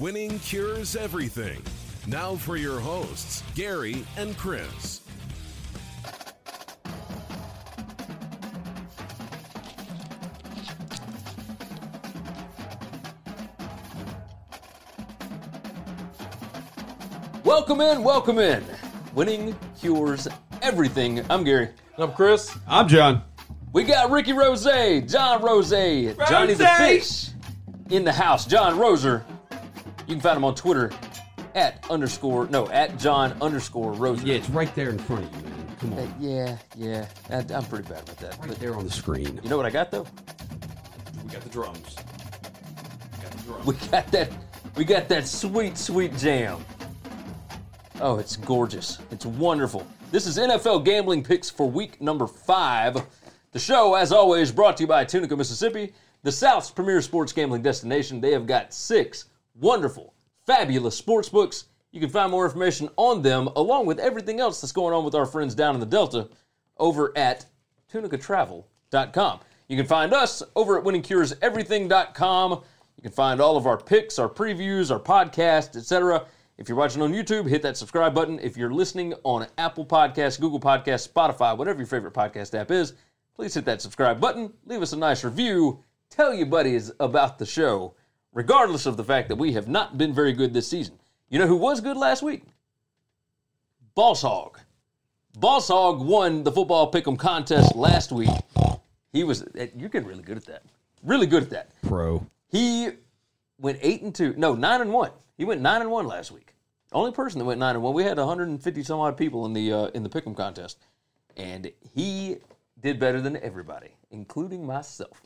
Winning cures everything. Now for your hosts, Gary and Chris. Welcome in, welcome in. Winning cures everything. I'm Gary. I'm Chris. I'm John. We got Ricky Rose, John Rose, Johnny the Fish in the house. John Roser. You can find him on Twitter at underscore no at John underscore Roser. Yeah, it's right there in front of you, man. Come Uh, on. yeah, yeah. I, I'm pretty bad about that. Right But there on the screen. you know what I got though? We got the drums. Got the drums. We got that. We got that sweet, sweet jam. Oh, it's gorgeous. It's wonderful. This is NFL gambling picks for week number five. The show, as always, brought to you by Tunica, Mississippi, the South's premier sports gambling destination. They have got six wonderful, fabulous sports books. You can find more information on them, along with everything else that's going on with our friends down in the Delta, over at tunicatravel.com. You can find us over at winningcureseverything.com. You can find all of our picks, our previews, our podcast, etc. If you're watching on YouTube, hit that subscribe button. If you're listening on Apple Podcasts, Google Podcasts, Spotify, whatever your favorite podcast app is, please hit that subscribe button. Leave us a nice review. Tell your buddies about the show, regardless of the fact that we have not been very good this season. You know who was good last week? Boss Hog. Boss Hog won the football pick'em contest last week. He was you're getting really good at that. Really good at that. Pro. He went eight and two. No, nine and one. He went nine and one last week. Only person that went nine and one. We had 150 some odd people in the uh, in the pick'em contest, and he did better than everybody, including myself.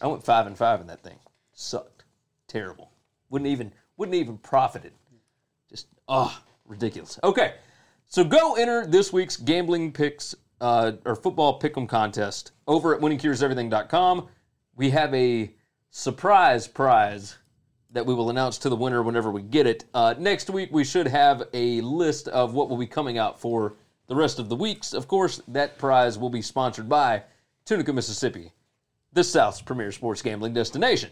I went five and five in that thing. Sucked. Terrible. Wouldn't even wouldn't even profited. Just oh ridiculous. Okay, so go enter this week's gambling picks uh, or football pick'em contest over at winningcureseverything.com. We have a surprise prize that we will announce to the winner whenever we get it. Uh, next week, we should have a list of what will be coming out for the rest of the weeks. Of course, that prize will be sponsored by Tunica, Mississippi, the South's premier sports gambling destination.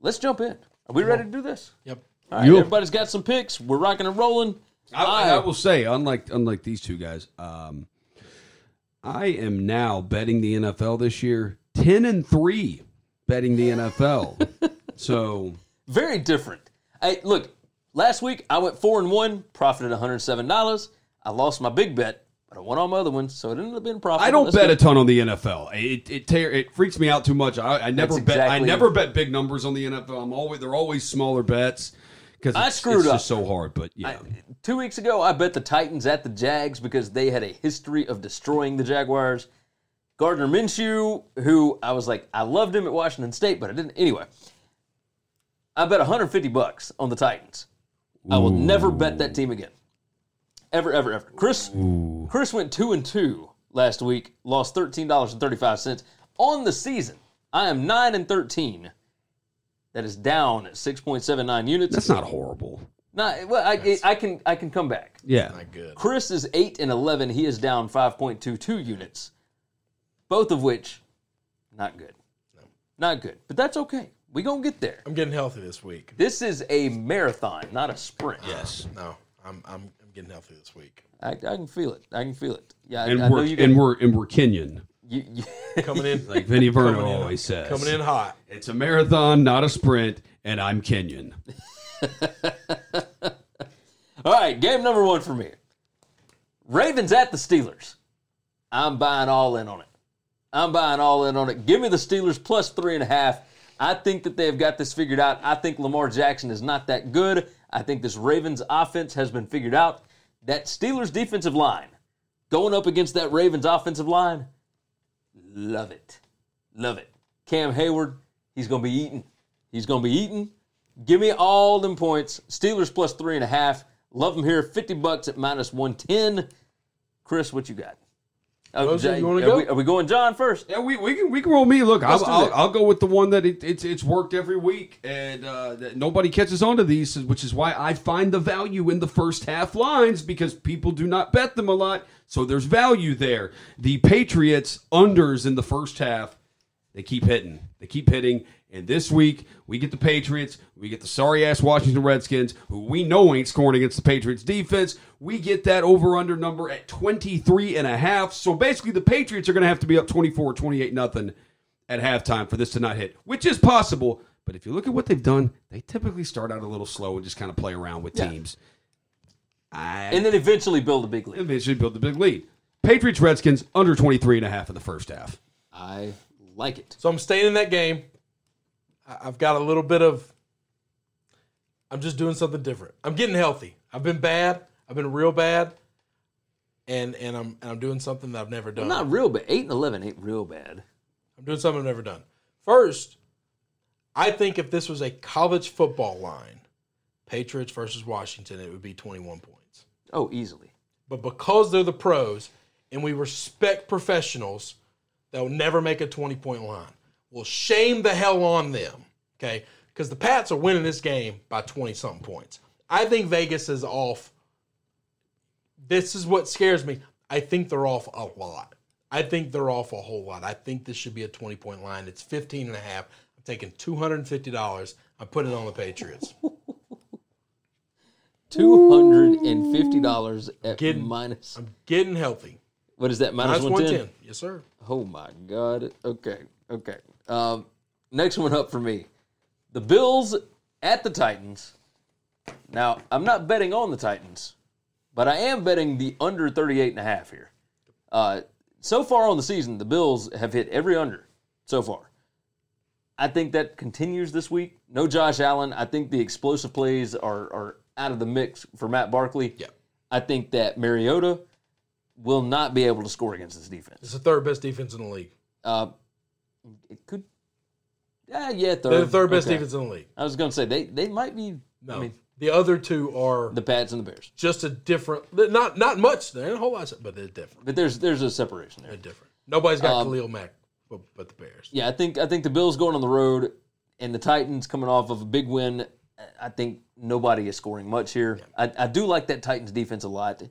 Let's jump in. Are we ready to do this? Yep. All right, Yup. everybody's got some picks. We're rocking and rolling. I, I will say, unlike unlike these two guys, um, I am now betting the NFL this year. Ten and three betting the NFL. so Very different. Hey, look, last week I went four and one, profited $107. I lost my big bet, but I won all my other ones, so it ended up being profitable. I don't Let's bet go. a ton on the NFL. It it tear, it freaks me out too much. I, I never That's bet. I exactly- never bet big numbers on the NFL. I'm always they're always smaller bets because I it's, screwed it's up. just so hard. But yeah, I- two weeks ago, I bet the Titans at the Jags because they had a history of destroying the Jaguars. Gardner Minshew, who I was like, I loved him at Washington State, but I didn't. Anyway, I bet 150 bucks on the Titans. I will never bet that team again, ever, ever, ever. Chris, Chris went two and two last week, lost thirteen dollars and thirty five cents on the season. I am nine and thirteen. That is down at six point seven nine units. that's not horrible. Nah, well, I, I can I can come back. Yeah, Not good. Chris is eight and eleven. He is down five point two two units, both of which not good. Not good, but that's okay. We gonna get there. I'm getting healthy this week. This is a marathon, not a sprint. yes. No, I'm I'm, I'm getting healthy this week. I, I can feel it. I can feel it. Yeah, And I we're you. and we're and we're Kenyan, you, you, Coming in, like Vinny Verno Coming in- always says. coming in hot. It's a marathon, not a sprint, and I'm Kenyan. All right, game number one for me. Ravens at the Steelers. I'm buying all in on it. I'm buying all in on it. Give me the Steelers plus three and a half. I think that they've got this figured out. I think Lamar Jackson is not that good. I think this Ravens offense has been figured out. That Steelers defensive line going up against that Ravens offensive line, Love it. Love it. Cam Heyward, he's going to be eating. He's going to be eating. Give me all them points. Steelers plus three and a half. Love them here. 50 bucks at minus 110. Chris, what you got? Oh, Rosie, Jay, you wanna are go? We, are we going John first? Yeah, we, we can we can roll me. Look, I'll, I'll. I'll go with the one that it, it's it's worked every week, and uh, that nobody catches on to these, which is why I find the value in the first half lines because people do not bet them a lot, so there's value there. The Patriots unders in the first half, they keep hitting, they keep hitting, and this week we get the Patriots, we get the sorry ass Washington Redskins, who we know ain't scoring against the Patriots defense. We get that over under number at 23 and a half. So basically the Patriots are going to have to be up 24 28 nothing at halftime for this to not hit, which is possible. But if you look at what they've done, they typically start out a little slow and just kind of play around with Yeah. teams. I And then eventually build a big lead. eventually build the big lead. Patriots Redskins under 23 and a half in the first half. I like it. So I'm staying in that game. I- I've got a little bit of. I'm just doing something different. I'm getting healthy. I've been bad. I've been real bad, and and I'm and I'm doing something that I've never done. Not real bad. 8 and 11 ain't real bad. I'm doing something I've never done. First, I think if this was a college football line, Patriots versus Washington, it would be 21 points. Oh, easily. But because they're the pros and we respect professionals, they'll never make a 20 point line. We'll shame the hell on them, okay? Because the Pats are winning this game by 20 something points. I think Vegas is off. This is what scares me. I think they're off a lot. I think they're off a whole lot. I think this should be a 20 point line. It's 15 and a half. I'm taking $250. I'm putting it on the Patriots. $250 at Getting- minus. I'm getting healthy. What is that? Minus Minus 110? 110. Yes, sir. Oh my God. Okay. Okay. Um, next one up for me. The Bills at the Titans. Now, I'm not betting on the Titans, but I am betting the under 38 and a half here. Uh, so far on the season, the Bills have hit every under so far. I think that continues this week. No Josh Allen. I think the explosive plays are, are out of the mix for Matt Barkley. Yeah. I think that Mariota will not be able to score against this defense. It's the third best defense in the league. Uh, it could. Yeah, yeah, 3rd They're the third best Okay. defense in the league. I was going to say they they might be. No, I mean, the other two are the Pats and the Bears, just a different. Not not much. They're a whole lot, but they're different. but there's there's a separation there. They're different. Nobody's got Um, Khalil Mack, but, but the Bears. Yeah, I think I think the Bills going on the road and the Titans coming off of a big win. I think nobody is scoring much here. I, I do like that Titans defense a lot.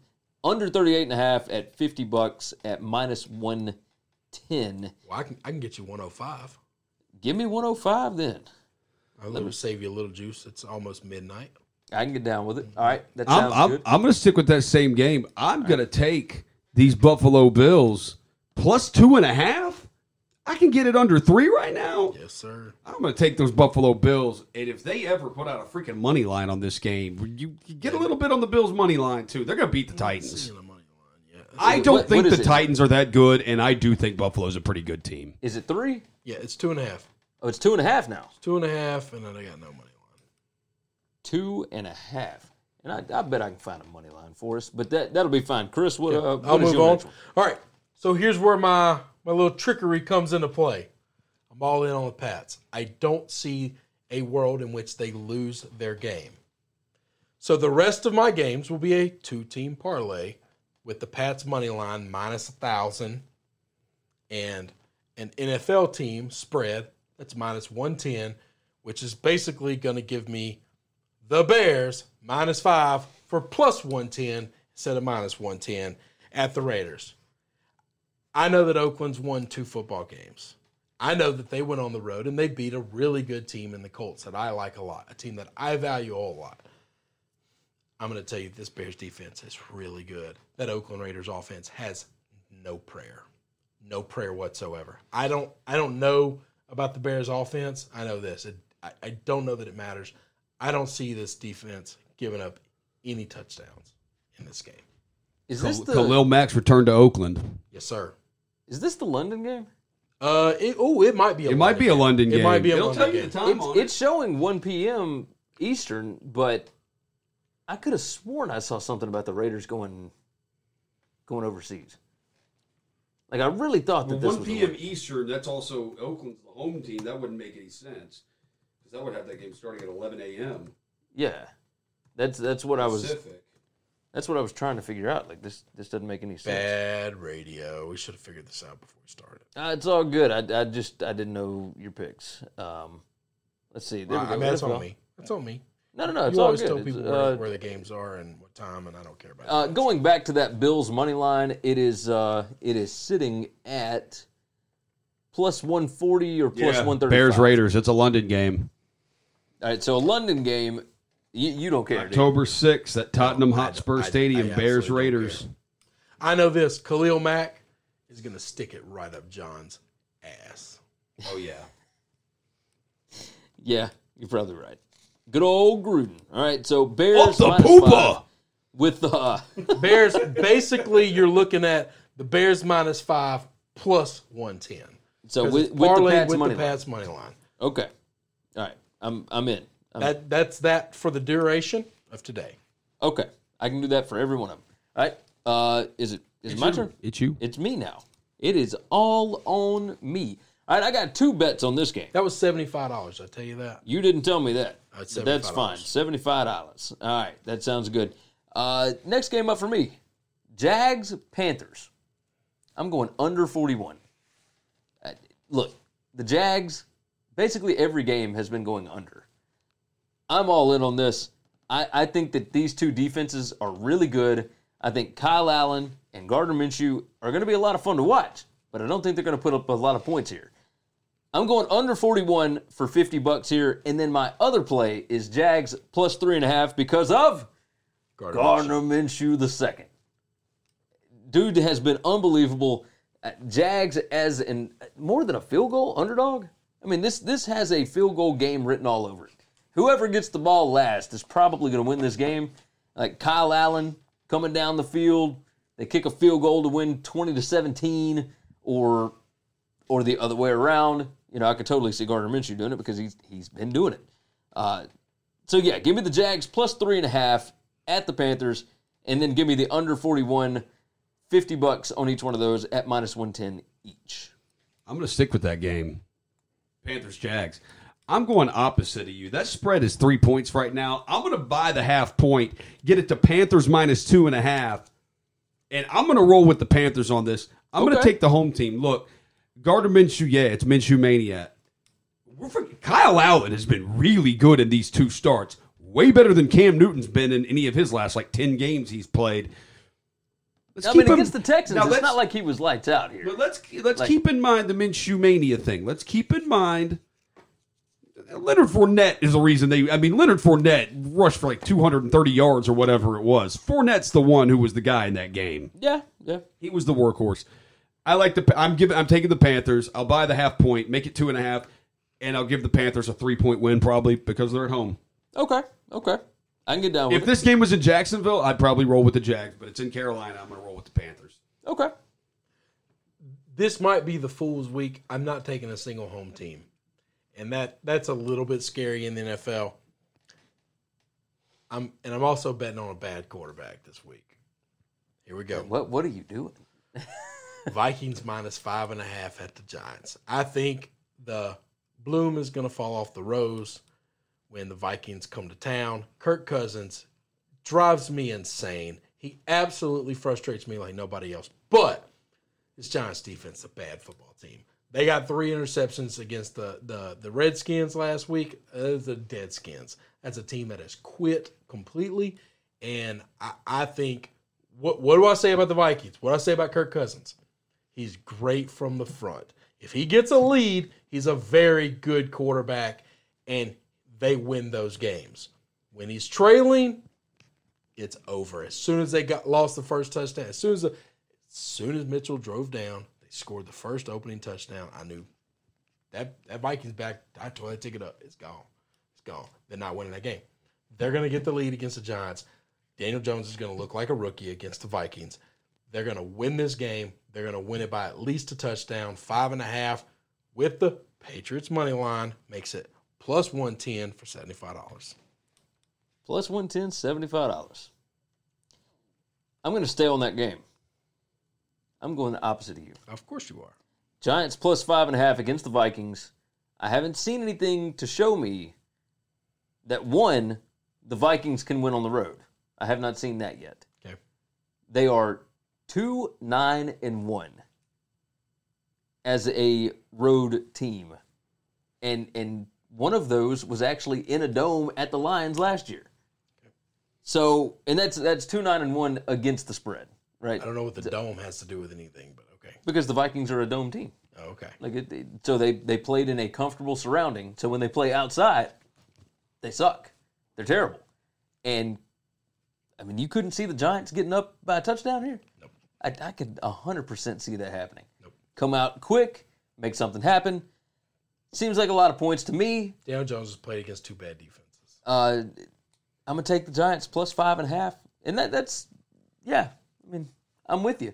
Under 38 and a half at 50 bucks at minus 110. Well, I can I can get you 105. Give me 105 then. I'll let me save you a little juice. It's almost midnight. I can get down with it. All right, that I'm, sounds I'm, good. I'm going to stick with that same game. I'm going to take these Buffalo Bills plus two and a half. I can get it under three right now. Yes, sir. I'm going to take those Buffalo Bills, and if they ever put out a freaking money line on this game, you, you get a little bit on the Bills money line too. They're going to beat the Titans. The money line. Yeah, I don't what think is the it? Titans are that good, and I do think Buffalo's a pretty good team. Is it three? yeah. It's two and a half. Oh, it's two and a half now. Two and a half, and then I got no money line. Two and a half. And I, I bet I can find a money line for us, but that that'll be fine. Chris, what, uh, what I'll move on. All right. So here's where my my little trickery comes into play. I'm all in on the Pats. I don't see a world in which they lose their game. So the rest of my games will be a two-team parlay with the Pats money line minus a thousand and an NFL team spread that's minus 110, which is basically going to give me the Bears minus five for plus 110 instead of minus 110 at the Raiders. I know that Oakland's won two football games. I know that they went on the road and they beat a really good team in the Colts that I like a lot, a team that I value a lot. I'm going to tell you this Bears defense is really good. That Oakland Raiders offense has no prayer. No prayer whatsoever. I don't I don't know about the Bears offense. I know this. It, I, I don't know that it matters. I don't see this defense giving up any touchdowns in this game. Is this the Khalil Mack's return to Oakland. Yes, sir. is this the London game? Uh, it, oh, it might be. A It might be a London game. It might be a It'll London tell you game. the time It's, on it's showing 1 p.m. Eastern, but I could have sworn I saw something about the Raiders going going overseas. Like I really thought that Well, this 1 was a p.m. Eastern, that's also Oakland's the home team. That wouldn't make any sense. Because that would have that game starting at 11 a.m. Yeah, that's that's what I was. That's what I was trying to figure out. Like this, this doesn't make any sense. Bad radio. We should have figured this out before we started. Uh, it's all good. I, I just I didn't know your picks. Um, let's see. There we I mean, that's on me. That's on me. No, no, no. It's you all always good. tell It's, people uh, where, where the games are and what time, and I don't care about Uh, that. going back to that Bills money line, it is uh, it is sitting at plus one forty or plus one thirty. Bears Raiders. It's a London game. All right, so a London game. You, you don't care. do you? October 6th at Tottenham I- Hotspur I- Stadium. I Bears absolutely don't Raiders. I know this. Khalil Mack is going to stick it right up John's ass. Oh, yeah. Yeah, you're probably right. Good old Gruden. All right, so Bears the minus pooper. five with uh, Bears, basically, you're looking at the Bears minus five plus 110. so 'Cause with, it's with the parlayed Pats with money the line. Pats money line. Okay, all right, I'm I'm in. I'm That That's that for the duration of today. Okay, I can do that for every one of them. All right, uh, is it is it my turn? It's you. It's me now. It is all on me. All right, I got two bets on this game. That was $75. I tell you that. You didn't tell me that. Uh, it's But that's fine. Seventy-five dollars. All right, that sounds good. Uh, next game up for me: Jags Panthers. I'm going under forty-one. Uh, look, the Jags. Basically, every game has been going under. I'm all in on this. I, I think that these two defenses are really good. I think Kyle Allen and Gardner Minshew are going to be a lot of fun to watch, but I don't think they're going to put up a lot of points here. I'm going under 41 for 50 bucks here, and then my other play is Jags plus three and a half because of Gardner Gardner Minshew the second. Dude has been unbelievable. Uh, Jags as an more than a field goal underdog. I mean, this this has a field goal game written all over it. Whoever gets the ball last is probably going to win this game. Like Kyle Allen coming down the field, they kick a field goal to win 20 to 17, or or the other way around. You know, I could totally see Gardner Minshew doing it because he's he's been doing it. Uh, so yeah, give me the Jags plus three and a half at the Panthers, and then give me the under 41, 50 bucks on each one of those at minus 110 each. I'm going to stick with that game. Panthers Jags. I'm going opposite of you. That spread is three points right now. I'm going to buy the half point, get it to Panthers minus two and a half, and I'm going to roll with the Panthers on this. I'm going to take the home team. Look, Gardner Minshew, yeah, it's Minshew mania. Kyle Allen has been really good in these two starts. Way better than Cam Newton's been in any of his last like ten games he's played. Let's I mean, him- against the Texans, it's not like he was lights out here. but let's let's Like- keep in mind the Minshew mania thing. Let's keep in mind Leonard Fournette is the reason they. I mean, Leonard Fournette rushed for like 230 yards or whatever it was. Fournette's the one who was the guy in that game. Yeah, yeah. He was the workhorse. I like the. I'm giving. I'm taking the Panthers. I'll buy the half point, make it two and a half, and I'll give the Panthers a three point win probably because they're at home. Okay, okay. I can get down with If this game was in Jacksonville, I'd probably roll with the Jags, but it's in Carolina. I'm going to roll with the Panthers. Okay. this might be the fool's week. I'm not taking a single home team, and that that's a little bit scary in the NFL. I'm and I'm also betting on a bad quarterback this week. Here we go. What What are you doing? Vikings minus five and a half at the Giants. I think the bloom is going to fall off the rose when the Vikings come to town. Kirk Cousins drives me insane. He absolutely frustrates me like nobody else. But this Giants defense a bad football team. They got three interceptions against the the, the Redskins last week. Uh, the Deadskins. That's a team that has quit completely. And I, I think what what do I say about the Vikings? What do I say about Kirk Cousins? He's great from the front. If he gets a lead, he's a very good quarterback, and they win those games. When he's trailing, it's over. As soon as they got lost the first touchdown, as soon as the, as soon as Mitchell drove down, they scored the first opening touchdown. I knew that that Vikings back. I tore that ticket up. It's gone. It's gone. They're not winning that game. They're going to get the lead against the Giants. Daniel Jones is going to look like a rookie against the Vikings. They're going to win this game. They're going to win it by at least a touchdown, five and a half, with the Patriots money line makes it plus one ten for seventy five dollars. Plus 110, $75. I'm going to stay on that game. I'm going the opposite of you. Of course you are. Giants plus five and a half against the Vikings. I haven't seen anything to show me that one, the Vikings can win on the road. I have not seen that yet. Okay. They are two, nine, and one as a road team. And and one of those was actually in a dome at the Lions last year. So and that's that's two nine and one against the spread, right? I don't know what the dome has to do with anything, but okay. Because the Vikings are a dome team. Oh, okay. Like it, it- so they they played in a comfortable surrounding. So when they play outside, they suck. They're terrible. And I mean, you couldn't see the Giants getting up by a touchdown here. Nope. I, I could hundred percent see that happening. Nope. Come out quick, make something happen. Seems like a lot of points to me. Daniel Jones has played against two bad defenses. Uh, I'm gonna take the Giants plus five and a half, and that that's yeah. I mean, I'm with you.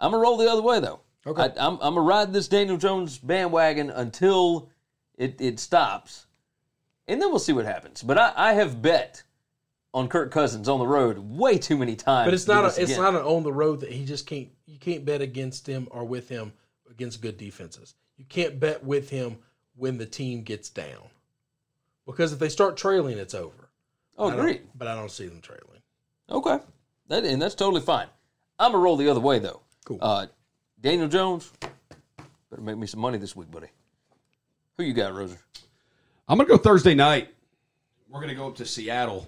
I'm gonna roll the other way though. Okay. I, I'm I'm gonna ride this Daniel Jones bandwagon until it it stops, and then we'll see what happens. But I, I have bet on Kirk Cousins on the road way too many times. But it's not a, it's again. not an on the road that he just can't you can't bet against him or with him against good defenses. You can't bet with him when the team gets down. Because if they start trailing, it's over. Oh, I don't- But I don't see them trailing. Okay, that and that's totally fine. I'm gonna roll the other way though. Cool. Uh, Daniel Jones, better make me some money this week, buddy. Who you got, Roser? I'm gonna go Thursday night. We're gonna go up to Seattle,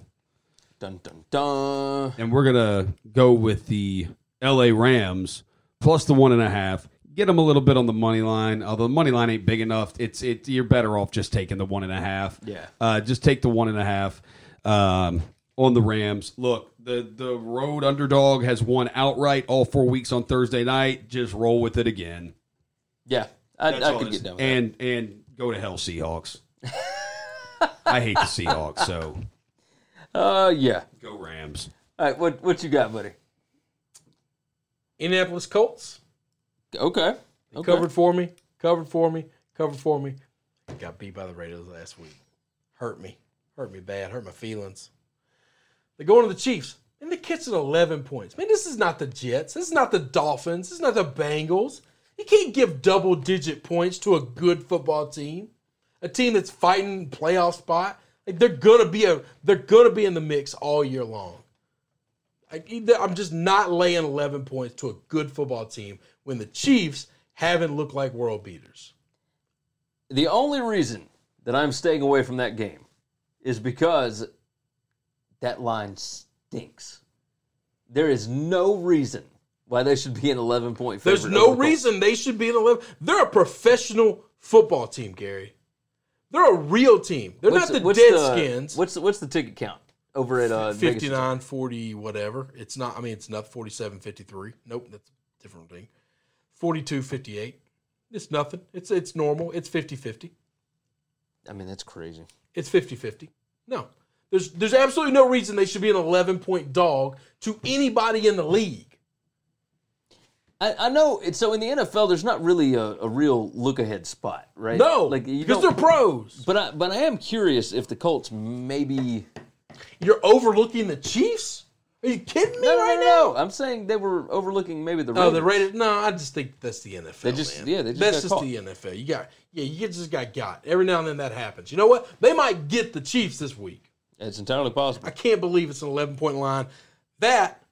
Dun dun dun. and we're gonna go with the L.A. Rams plus the one and a half. Get them a little bit on the money line. Although the money line ain't big enough, it's it. You're better off just taking the one and a half. Yeah. Uh, just take the one and a half um, on the Rams. Look, the the road underdog has won outright all four weeks on Thursday night. Just roll with it again. Yeah, I, That's I could get down with and and go to hell, Seahawks. I hate the Seahawks, so. Uh, yeah. go Rams. All right, what what you got, buddy? Indianapolis Colts Okay. they okay. covered for me, covered for me, covered for me. Got beat by the Raiders last week. Hurt me. Hurt me bad. Hurt my feelings. They're going to the Chiefs. And they catch it 11 points. Man, this is not the Jets. This is not the Dolphins. This is not the Bengals. You can't give double digit points to a good football team. A team that's fighting playoff spot. Like they're gonna be a they're gonna be in the mix all year long. I, I'm just not laying 11 points to a good football team when the Chiefs haven't looked like world beaters. The only reason that I'm staying away from that game is because that line stinks. There is no reason why they should be an 11 point favorite. There's no reason they should be an 11. They're a professional football team, Gary. They're a real team. They're What's not the what's Deadskins. What's the, what's the ticket count over at uh, 59, 40, whatever. It's not, I mean, it's not 47, 53. Nope, that's a different thing. 42, 58. It's nothing. It's it's normal. It's 50 50. I mean, that's crazy. It's 50 50. No. There's, there's absolutely no reason they should be an 11 point dog to anybody in the league. I, I know. It's, so in the NFL, there's not really a, a real look ahead spot, right? No, like because they're pros. But I, but I am curious if the Colts maybe. You're overlooking the Chiefs? Are you kidding me No, no, right no, now? no. I'm saying they were overlooking maybe the Raiders. Oh, the Raiders. No, I just think that's the NFL. They just- man. yeah, they just that's got just caught. the NFL. You got, yeah, you just got got. Every now and then that happens. You know what? They might get the Chiefs this week. It's entirely possible. I can't believe it's an 11 point line. That,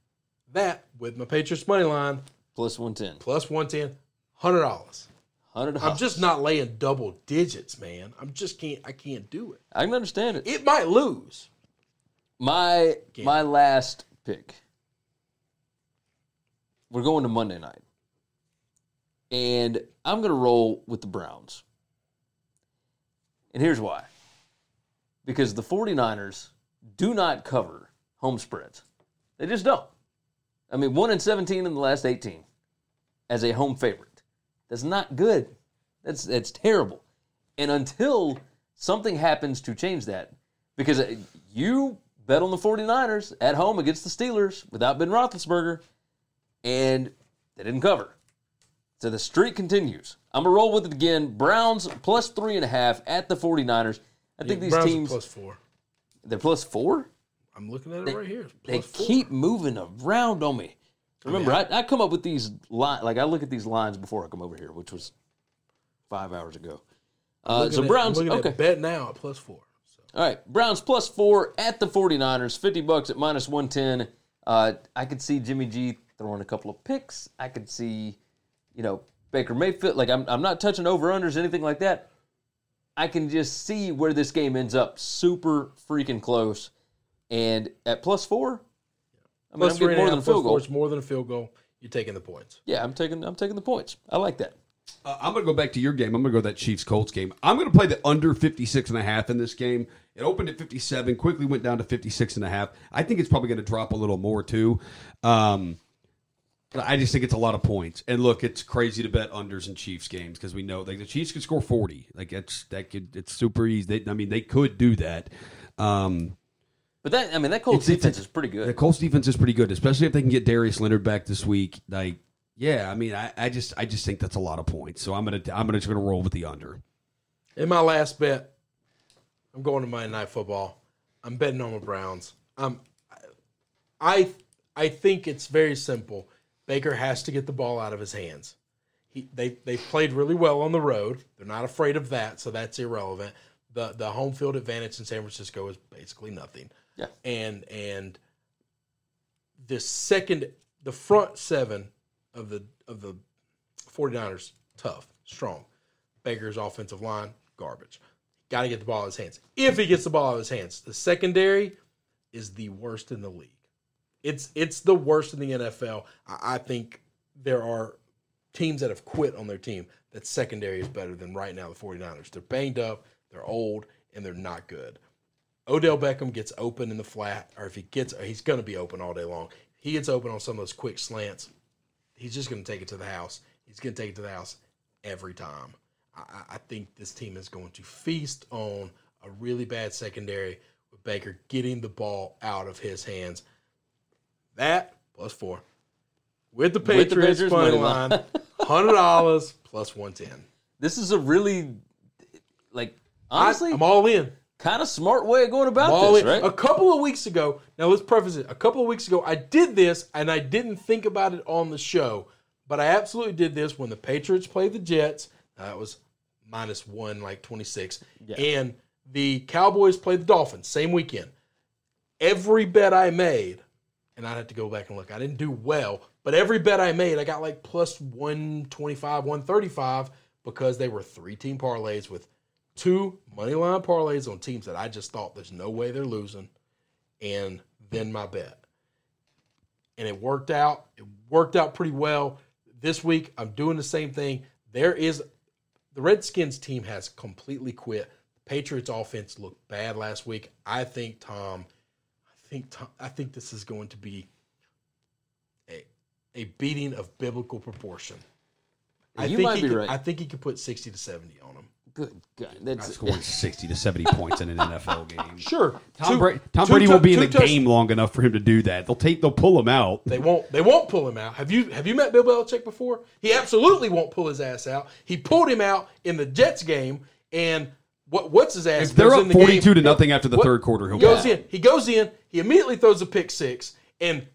that with my Patriots money line Plus 110. plus 110, hundred dollars. 100 I'm just not laying double digits, man. I'm just can't. I can't do it. I can understand it. It might lose. My Can't. my last pick. We're going to Monday night. And I'm going to roll with the Browns. And here's why. Because the 49ers do not cover home spreads. They just don't. I mean, 1 in 17 in the last 18 as a home favorite. That's not good. That's that's terrible. And until something happens to change that, because you bet on the 49ers at home against the Steelers without Ben Roethlisberger, and they didn't cover. So the streak continues. I'm going to roll with it again. Browns plus three and a half at the 49ers. I think these Browns teams, plus four. they're plus four. I'm looking at it right here. They four. keep moving around on me. Remember, I, I come up with these lines. like I look at these lines before I come over here, which was five hours ago. Uh, so at- Browns, looking okay. at bet now at plus four. All right, Browns plus four at the 49ers, 50 bucks at minus 110. Uh, I could see Jimmy G throwing a couple of picks. I could see, you know, Baker Mayfield. Like, I'm, I'm not touching over unders, anything like that. I can just see where this game ends up super freaking close. And at plus four, I mean, Plus I'm getting more than a field four, goal. It's more than a field goal. You're taking the points. Yeah, I'm taking I'm taking the points. I like that. Uh, I'm going to go back to your game. I'm going to go that Chiefs Colts game. I'm going to play the under 56 and a half in this game. It opened at 57, quickly went down to 56 and a half. I think it's probably going to drop a little more too. Um, I just think it's a lot of points. And look, it's crazy to bet unders in Chiefs games because we know like the Chiefs could score 40. Like it's that could it's super easy. They, I mean, they could do that. Um, But that I mean that Colts It's- it's- defense is pretty good. the Colts defense is pretty good, especially if they can get Darius Leonard back this week. Like, yeah, I mean, I, I just I just think that's a lot of points. So I'm gonna I'm gonna just gonna roll with the under. In my last bet, I'm going to Monday Night Football. I'm betting on the Browns. Um, I I think it's very simple. Baker has to get the ball out of his hands. He they they played really well on the road. They're not afraid of that, so that's irrelevant. The the home field advantage in San Francisco is basically nothing. Yeah. And and the second the front seven of the of the 49ers tough, strong. Baker's offensive line, garbage. Got to get the ball out of his hands. If he gets the ball out of his hands, the secondary is the worst in the league. It's it's the worst in the NFL. I, I think there are teams that have quit on their team that secondary is better than right now the 49ers. They're banged up, they're old, and they're not good. Odell Beckham gets open in the flat, or if he gets, he's going to be open all day long. He gets open on some of those quick slants. He's just going to take it to the house. He's going to take it to the house every time. I, I- I think this team is going to feast on a really bad secondary with Baker getting the ball out of his hands. That plus four. With the With the Patriots, Patriots money line. line, hundred dollars plus one ten. This is a really like honestly I'm all in. Kind of smart way of going about all this, right? A couple of weeks ago, now let's preface it. A couple of weeks ago, I did this and I didn't think about it on the show, but I absolutely did this when the Patriots played the Jets. That was minus one, like 26. And the Cowboys played the Dolphins, same weekend. Every bet I made, and I'd have to go back and look, I didn't do well, but every bet I made, I got like plus 125, 135 because they were three team parlays with two money line parlays on teams that I just thought there's no way they're losing, and then my bet. And it worked out. It worked out pretty well. This week, I'm doing the same thing. There is the Redskins team has completely quit. The Patriots offense looked bad last week. I think Tom, I think Tom, I think this is going to be a a beating of biblical proportion. I You think might he be could- right. I think he could put 60 to 70 on them. Good God, that's Scoring 60 to 70 points in an NFL game. Sure. Tom, Two- Brady, Tom two Brady tou- won't be in the touch- game long enough for him to do that. They'll take, they'll pull him out. They won't. They won't pull him out. Have you Have you met Bill Belichick before? He absolutely won't pull his ass out. He pulled him out in the Jets game, and what what's his ass? If they're up the 42 game- to nothing after the What- third quarter, he'll He goes go. in. He goes in. He immediately throws a pick six, and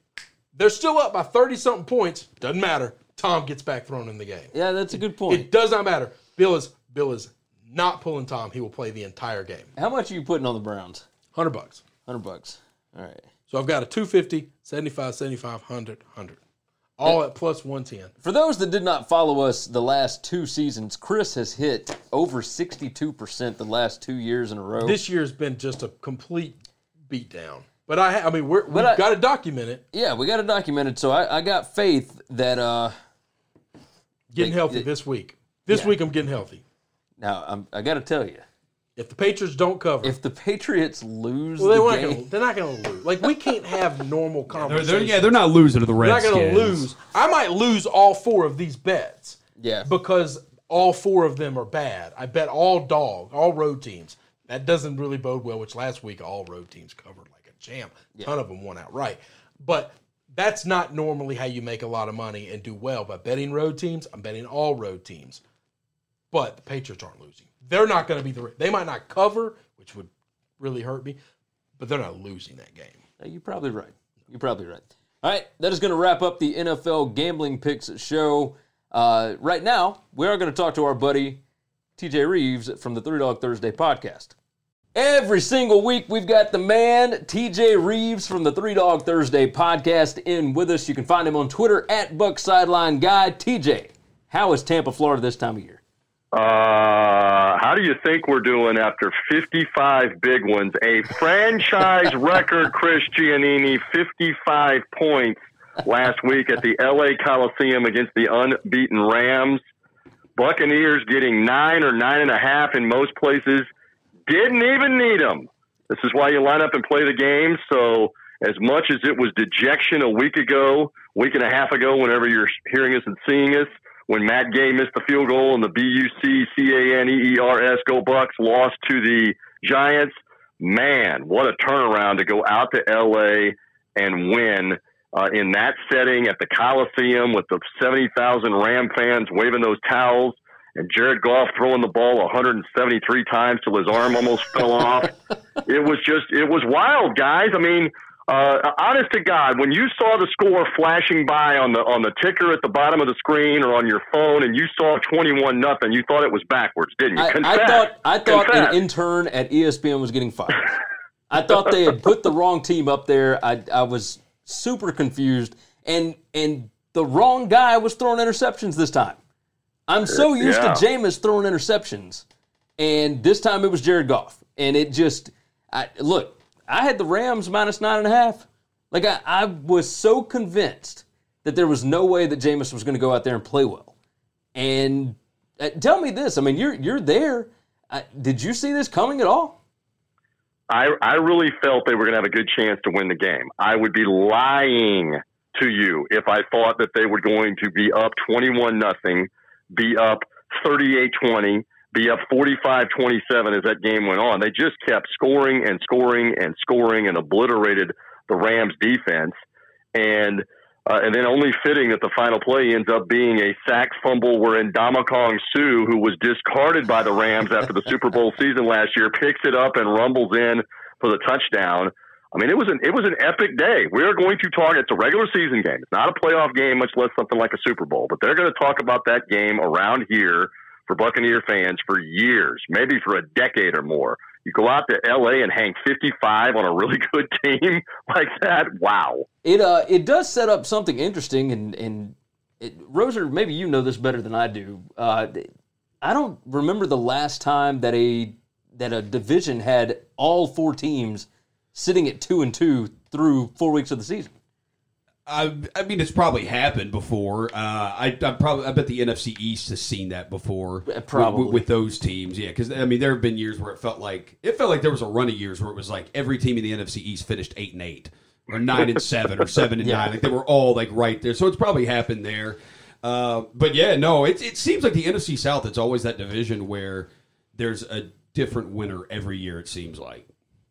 they're still up by thirty something points. Doesn't matter. Tom gets back thrown in the game. yeah, that's a good point. It does not matter. Bill is Bill is not pulling Tom. He will play the entire game. How much are you putting on the Browns? Hundred bucks. Hundred bucks. All right. So I've got a 250, 75, 75, 100, 100. All at plus 110. For those that did not follow us the last two seasons, Chris has hit over 62% the last two years in a row. This year's been just a complete beatdown. But I, I mean, we're, we've I- got to document it. yeah, we got to document it documented, so I, I got faith that uh Getting Like, healthy this week. This week I'm getting healthy. Now I'm, I got to tell you, If the Patriots don't cover, if the Patriots lose well, they're the not game, gonna, they're not going to lose. Like we can't have normal They're, conversations. they're, yeah, they're not losing to the They're not Redskins. going to lose. I might lose all four of these bets. Yeah. Because all four of them are bad. I bet all dog, all road teams. That doesn't really bode well, which last week all road teams covered like a champ. A ton of them won outright. But that's not normally how you make a lot of money and do well. By betting road teams, I'm betting all road teams. But the Patriots aren't losing. They're not going to be the. They might not cover, which would really hurt me, but they're not losing that game. You're probably right. You're probably right. All right, that is going to wrap up the NFL Gambling Picks show. Uh, right now, we are going to talk to our buddy TJ Reeves from the Three Dog Thursday podcast. Every single week, we've got the man TJ Reeves from the Three Dog Thursday podcast in with us. You can find him on Twitter at Buck Sideline Guy. TJ, how is Tampa, Florida this time of year? Uh, how do you think we're doing after 55 big ones? A franchise record, Chris Giannini, 55 points last week at the LA Coliseum against the unbeaten Rams. Buccaneers getting nine or nine and a half in most places. Didn't even need them. This is why you line up and play the game. So, as much as it was dejection a week ago, week and a half ago, whenever you're hearing us and seeing us, when Matt Gay missed the field goal and the B U C C A N E E R S Go Bucks lost to the Giants. Man, what a turnaround to go out to LA and win uh, in that setting at the Coliseum with the 70,000 Ram fans waving those towels and Jared Goff throwing the ball 173 times till his arm almost fell off. It was just, it was wild, guys. I mean, uh, honest to God, when you saw the score flashing by on the on the ticker at the bottom of the screen or on your phone, and you saw twenty-one nothing, you thought it was backwards, didn't you? I, Confess. I thought I thought Confess. an intern at ESPN was getting fired. I thought they had put the wrong team up there. I I was super confused, and and the wrong guy was throwing interceptions this time. I'm so used Yeah. to Jameis throwing interceptions, and this time it was Jared Goff, and it just I look. I had the Rams minus nine and a half. Like I, I was so convinced that there was no way that Jameis was going to go out there and play well. And uh, tell me this: I mean, you're you're there. Uh, did you see this coming at all? I, I really felt they were going to have a good chance to win the game. I would be lying to you if I thought that they were going to be up 21 nothing, be up 38-20, be up 45-27 as that game went on. They just kept scoring and scoring and scoring and obliterated the Rams defense. And uh, and then only fitting that the final play ends up being a sack fumble wherein Ndamukong Suh, who was discarded by the Rams after the Super Bowl season last year, picks it up and rumbles in for the touchdown. I mean, it was an it was an epic day. We are going to talk. It's a regular season game. It's not a playoff game, much less something like a Super Bowl. But they're going to talk about that game around here for Buccaneer fans for years, maybe for a decade or more. You go out to L.A. and hang 55 on a really good team like that. Wow. It uh it does set up something interesting, and and it, Roser, maybe you know this better than I do. Uh, I don't remember the last time that a that a division had all four teams sitting at two and two through four weeks of the season. I, I mean, it's probably happened before. Uh, I, I probably, I bet the NFC East has seen that before. with- probably. with, with those teams, yeah. Because I mean, there have been years where it felt like it felt like there was a run of years where it was like every team in the NFC East finished eight and eight, or nine and seven, or seven and Yeah. nine. Like they were all like right there. So it's probably happened there. Uh, but yeah, no, it it seems like the NFC South. It's always that division where there's a different winner every year. It seems like.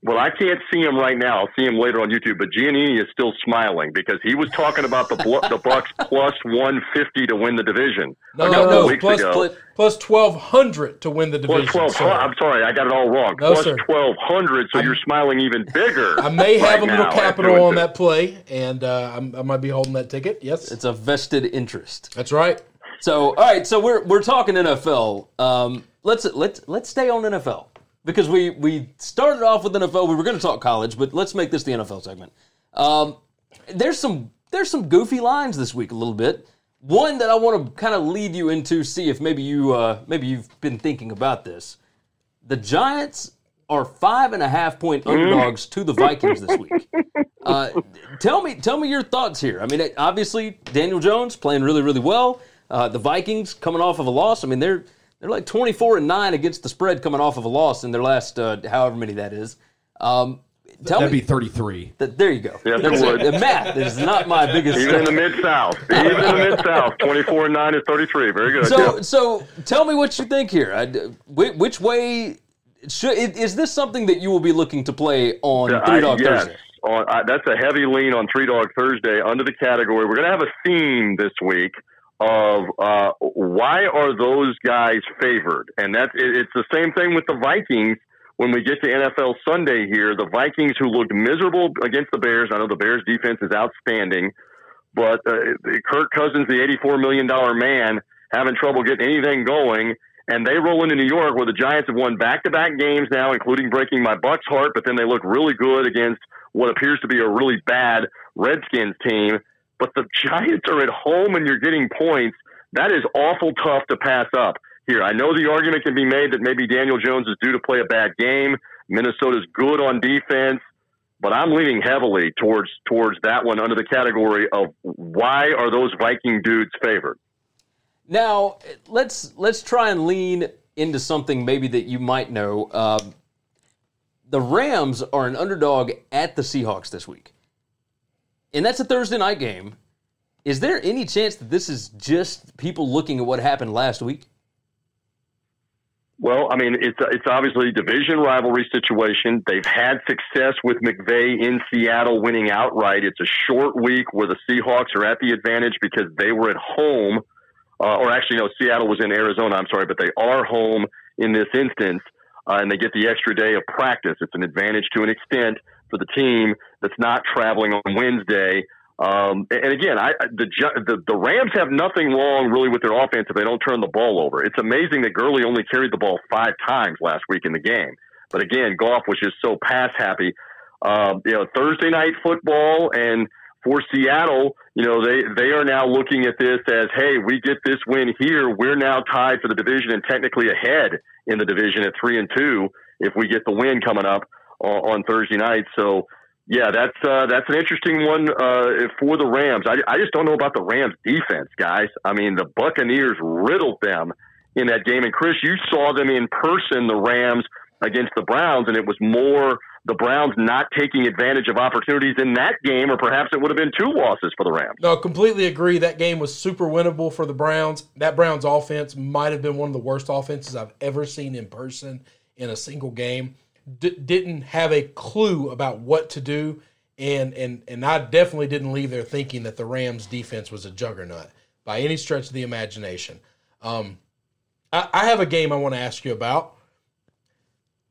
Well, I can't see him right now. I'll see him later on YouTube. But Giannini is still smiling because he was talking about the Blu- the Bucks plus one fifty to win the division. No, no, no. Plus, ago. plus, plus twelve hundred to win the division. twelve. sir. I'm sorry, I got it all wrong. No, twelve hundred. So I'm- you're smiling even bigger. I may have a little capital on that play, and uh, I'm, I might be holding that ticket. Yes, It's a vested interest. that's right. So, all right, so we're we're talking NFL. Um, let's let's let's stay on NFL because we we started off with NFL. We were going to talk college, but let's make this the NFL segment. Um, there's some there's some goofy lines this week a little bit. One that I want to kind of lead you into, see if maybe you uh, maybe you've been thinking about this. The Giants are five and a half point underdogs to the Vikings this week. Uh, tell me, tell me your thoughts here. I mean, obviously Daniel Jones playing really, really well. Uh, the Vikings coming off of a loss. I mean, they're they're like twenty four and nine against the spread coming off of a loss in their last uh, however many that is. Um, tell That'd me be thirty three. that. There you go. Yes, it That's would. The math is not my biggest. Even in the mid South, even in the mid South, twenty four and nine is thirty three. Very good. So, Yeah. so tell me what you think here. I, which way should is this something that you will be looking to play on Yeah, Three I- Dog yes. On, I, that's a heavy lean on Three Dog Thursday under the category. We're going to have a theme this week of uh, why are those guys favored, and that's it, it's the same thing with the Vikings when we get to NFL Sunday here, the Vikings, who looked miserable against the Bears, I know the Bears defense is outstanding, but uh, Kirk Cousins, the $84 million man, having trouble getting anything going. And they roll into New York where the Giants have won back to back games now, including breaking my Bucks heart, but then they look really good against what appears to be a really bad Redskins team. But the Giants are at home and you're getting points. That is awful tough to pass up here. I know the argument can be made that maybe Daniel Jones is due to play a bad game. Minnesota's good on defense, but I'm leaning heavily towards towards that one under the category of why are those Viking dudes favored? Now let's let's try and lean into something maybe that you might know. Um, the Rams are an underdog at the Seahawks this week, and that's a Thursday night game. Is there any chance that this is just people looking at what happened last week? Well, I mean, it's it's obviously a division rivalry situation. They've had success with McVay in Seattle winning outright. It's a short week where the Seahawks are at the advantage because they were at home, uh, or actually, no, Seattle was in Arizona. I'm sorry, but they are home in this instance, uh, and they get the extra day of practice. It's an advantage to an extent for the team that's not traveling on Wednesday. Um, and again, I, the, the the Rams have nothing wrong really with their offense if they don't turn the ball over. It's amazing that Gurley only carried the ball five times last week in the game. But again, Goff was just so pass happy. Um, you know, Thursday night football and for Seattle, you know, they they are now looking at this as, hey, we get this win here, we're now tied for the division and technically ahead in the division at three and two if we get the win coming up on, on Thursday night. So yeah, that's uh, that's an interesting one uh, for the Rams. I, I just don't know about the Rams defense, guys. I mean, the Buccaneers riddled them in that game, and Chris, you saw them in person, the Rams against the Browns, and it was more the Browns not taking advantage of opportunities in that game, or perhaps it would have been two losses for the Rams. No, completely agree. That game was super winnable for the Browns. That Browns offense might have been one of the worst offenses I've ever seen in person in a single game d- didn't have a clue about what to do, and and and I definitely didn't leave there thinking that the Rams defense was a juggernaut by any stretch of the imagination. Um, I, I have a game I want to ask you about.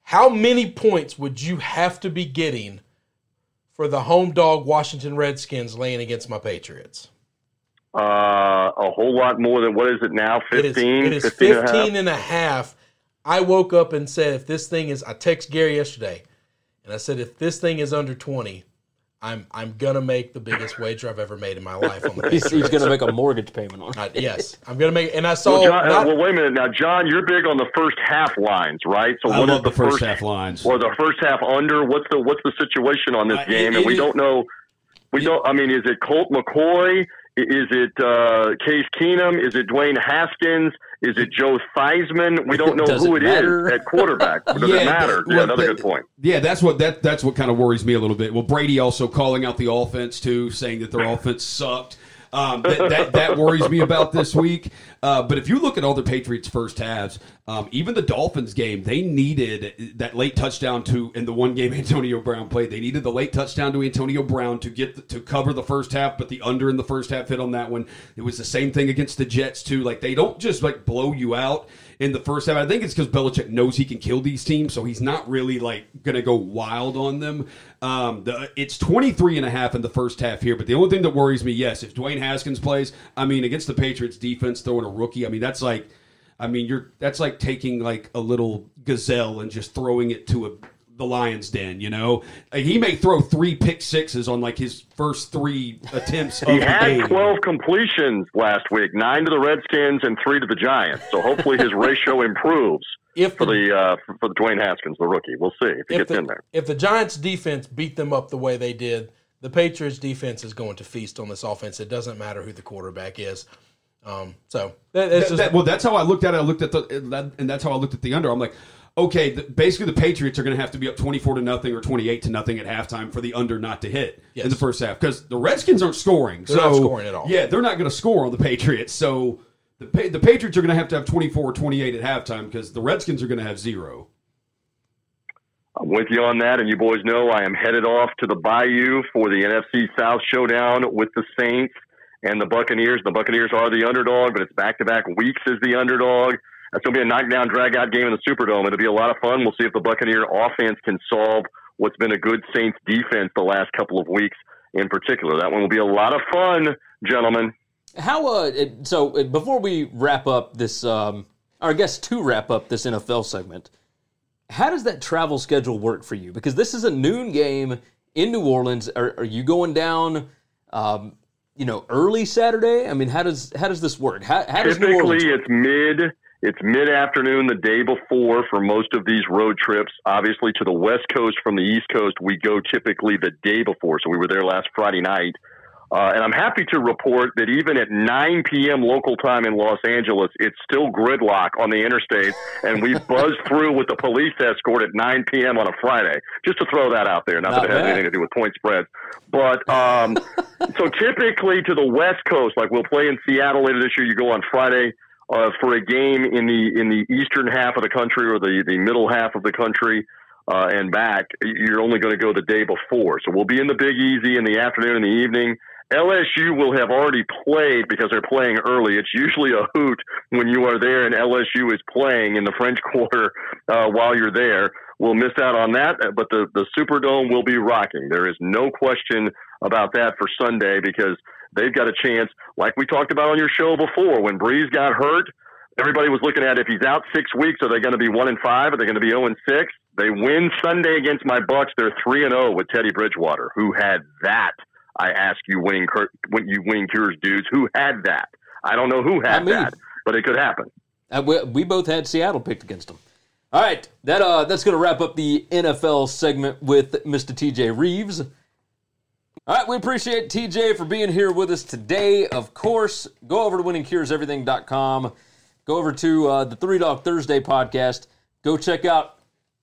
How many points would you have to be getting for the home dog Washington Redskins laying against my Patriots? Uh, a whole lot more than what is it now? 15? It is, it is 15, 15 and, a and a half I woke up and said, if this thing is, I text Gary yesterday, and I said, if this thing is under twenty, I'm I'm gonna make the biggest wager I've ever made in my life on the. he's, he's gonna make a mortgage payment on. it. yes, I'm gonna make. And I saw. Well, John, not, well, wait a minute now, John. You're big on the first half lines, right? So I what love the, the first, half lines? Or the first half under? What's the what's the situation on this uh, game? It, and we don't know. We don't. I mean, is it Colt McCoy? Is it uh, Case Keenum? Is it Dwayne Haskins? Is it Joe Theismann? We don't know who it, it is at quarterback. Does yeah, it matter? Yeah, another good point. Yeah, that's what that that's what kind of worries me a little bit. Well, Brady also calling out the offense too, saying that their offense sucked. Um, that, that, that, worries me about this week. Uh, but if you look at all the Patriots' first halves, um, even the Dolphins game, they needed that late touchdown to in the one game Antonio Brown played. They needed the late touchdown to Antonio Brown to get the, to cover the first half, but the under in the first half hit on that one. It was the same thing against the Jets too. Like they don't just like blow you out in the first half. I think it's because Belichick knows he can kill these teams, so he's not really like going to go wild on them. Um, the, it's 23 and a half in the first half here, but the only thing that worries me, yes, if Dwayne Haskins plays, I mean, against the Patriots defense, throwing a rookie, I mean, that's like, I mean, you're that's like taking like a little gazelle and just throwing it to a the Lions' den. You know, he may throw three pick sixes on like his first three attempts. he had twelve completions last week, nine to the Redskins and three to the Giants. So hopefully his ratio improves. If for the, the uh, for the Dwayne Haskins, the rookie, we'll see if he if gets the, in there. If the Giants' defense beat them up the way they did, the Patriots' defense is going to feast on this offense. It doesn't matter who the quarterback is. Um, so that, that, that, well, that's how I looked at it. I looked at the and that's how I looked at the under. I'm like, okay, the, basically the Patriots are going to have to be up 24 to nothing or 28 to nothing at halftime for the under not to hit yes. in the first half because the Redskins aren't scoring. They're so, not scoring at all. Yeah, they're not going to score on the Patriots. So the the Patriots are going to have to have 24 or 28 at halftime because the Redskins are going to have zero. I'm with you on that, and you boys know I am headed off to the Bayou for the NFC South showdown with the Saints and the Buccaneers. The Buccaneers are the underdog, but it's back to back weeks as the underdog. That's going to be a knockdown, drag out game in the Superdome. It'll be a lot of fun. We'll see if the Buccaneer offense can solve what's been a good Saints defense the last couple of weeks in particular. That one will be a lot of fun, gentlemen. How uh? It, so uh, before we wrap up this, um, or I guess to wrap up this NFL segment, how does that travel schedule work for you? Because this is a noon game in New Orleans. Are, are you going down? Um, you know, early Saturday. I mean, how does how does this work? How, how does? Typically, it's mid. It's mid afternoon the day before for most of these road trips. Obviously, to the West Coast from the East Coast, we go typically the day before. So we were there last Friday night. Uh, and I'm happy to report that even at 9 p.m. local time in Los Angeles, it's still gridlock on the interstate, and we buzzed through with the police escort at 9 p.m. on a Friday. Just to throw that out there, not, Not that it has bad. anything to do with point spreads, but um, so typically to the West Coast, like we'll play in Seattle later this year. You go on Friday uh, for a game in the in the eastern half of the country or the the middle half of the country. Uh, and back, you're only going to go the day before. So we'll be in the Big Easy in the afternoon and the evening. LSU will have already played because they're playing early. It's usually a hoot when you are there and LSU is playing in the French Quarter uh, while you're there. We'll miss out on that, but the, the Superdome will be rocking. There is no question about that for Sunday because they've got a chance, like we talked about on your show before, when Brees got hurt. Everybody was looking at if he's out six weeks, are they going to be one and five? Are they going to be zero and six? They win Sunday against my Bucs. They're three and zero with Teddy Bridgewater, who had that. I ask you, winning when you winning cures dudes, who had that? I don't know who had that, but it could happen. Uh, we, we both had Seattle picked against them. All right, that uh, that's going to wrap up the NFL segment with Mr. TJ Reeves. All right, we appreciate TJ for being here with us today. Of course, go over to winningcureseverything.com. Go over to uh, the Three Dog Thursday podcast. Go check out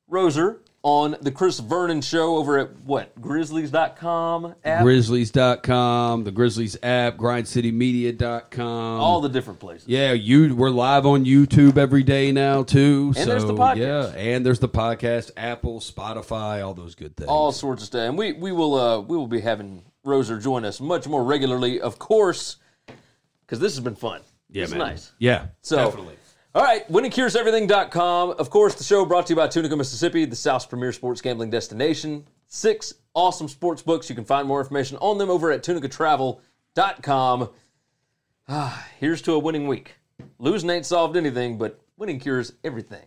Roser on the Chris Vernon show over at what? Grizzlies.com app? Grizzlies.com, the Grizzlies app, grindcitymedia.com. All the different places. Yeah, you we're live on YouTube every day now too. And so, there's the podcast. Yeah, and there's the podcast, Apple, Spotify, all those good things. all sorts of stuff. And we we will uh, we will be having Roser join us much more regularly, of course, because this has been fun. yeah, it's man. nice. Yeah, So, definitely. All right, winningcureseverything.com. Of course, the show brought to you by Tunica, Mississippi, the South's premier sports gambling destination. Six awesome sports books. You can find more information on them over at tunicatravel.com. Ah, here's to a winning week. Losing ain't solved anything, but winning cures everything.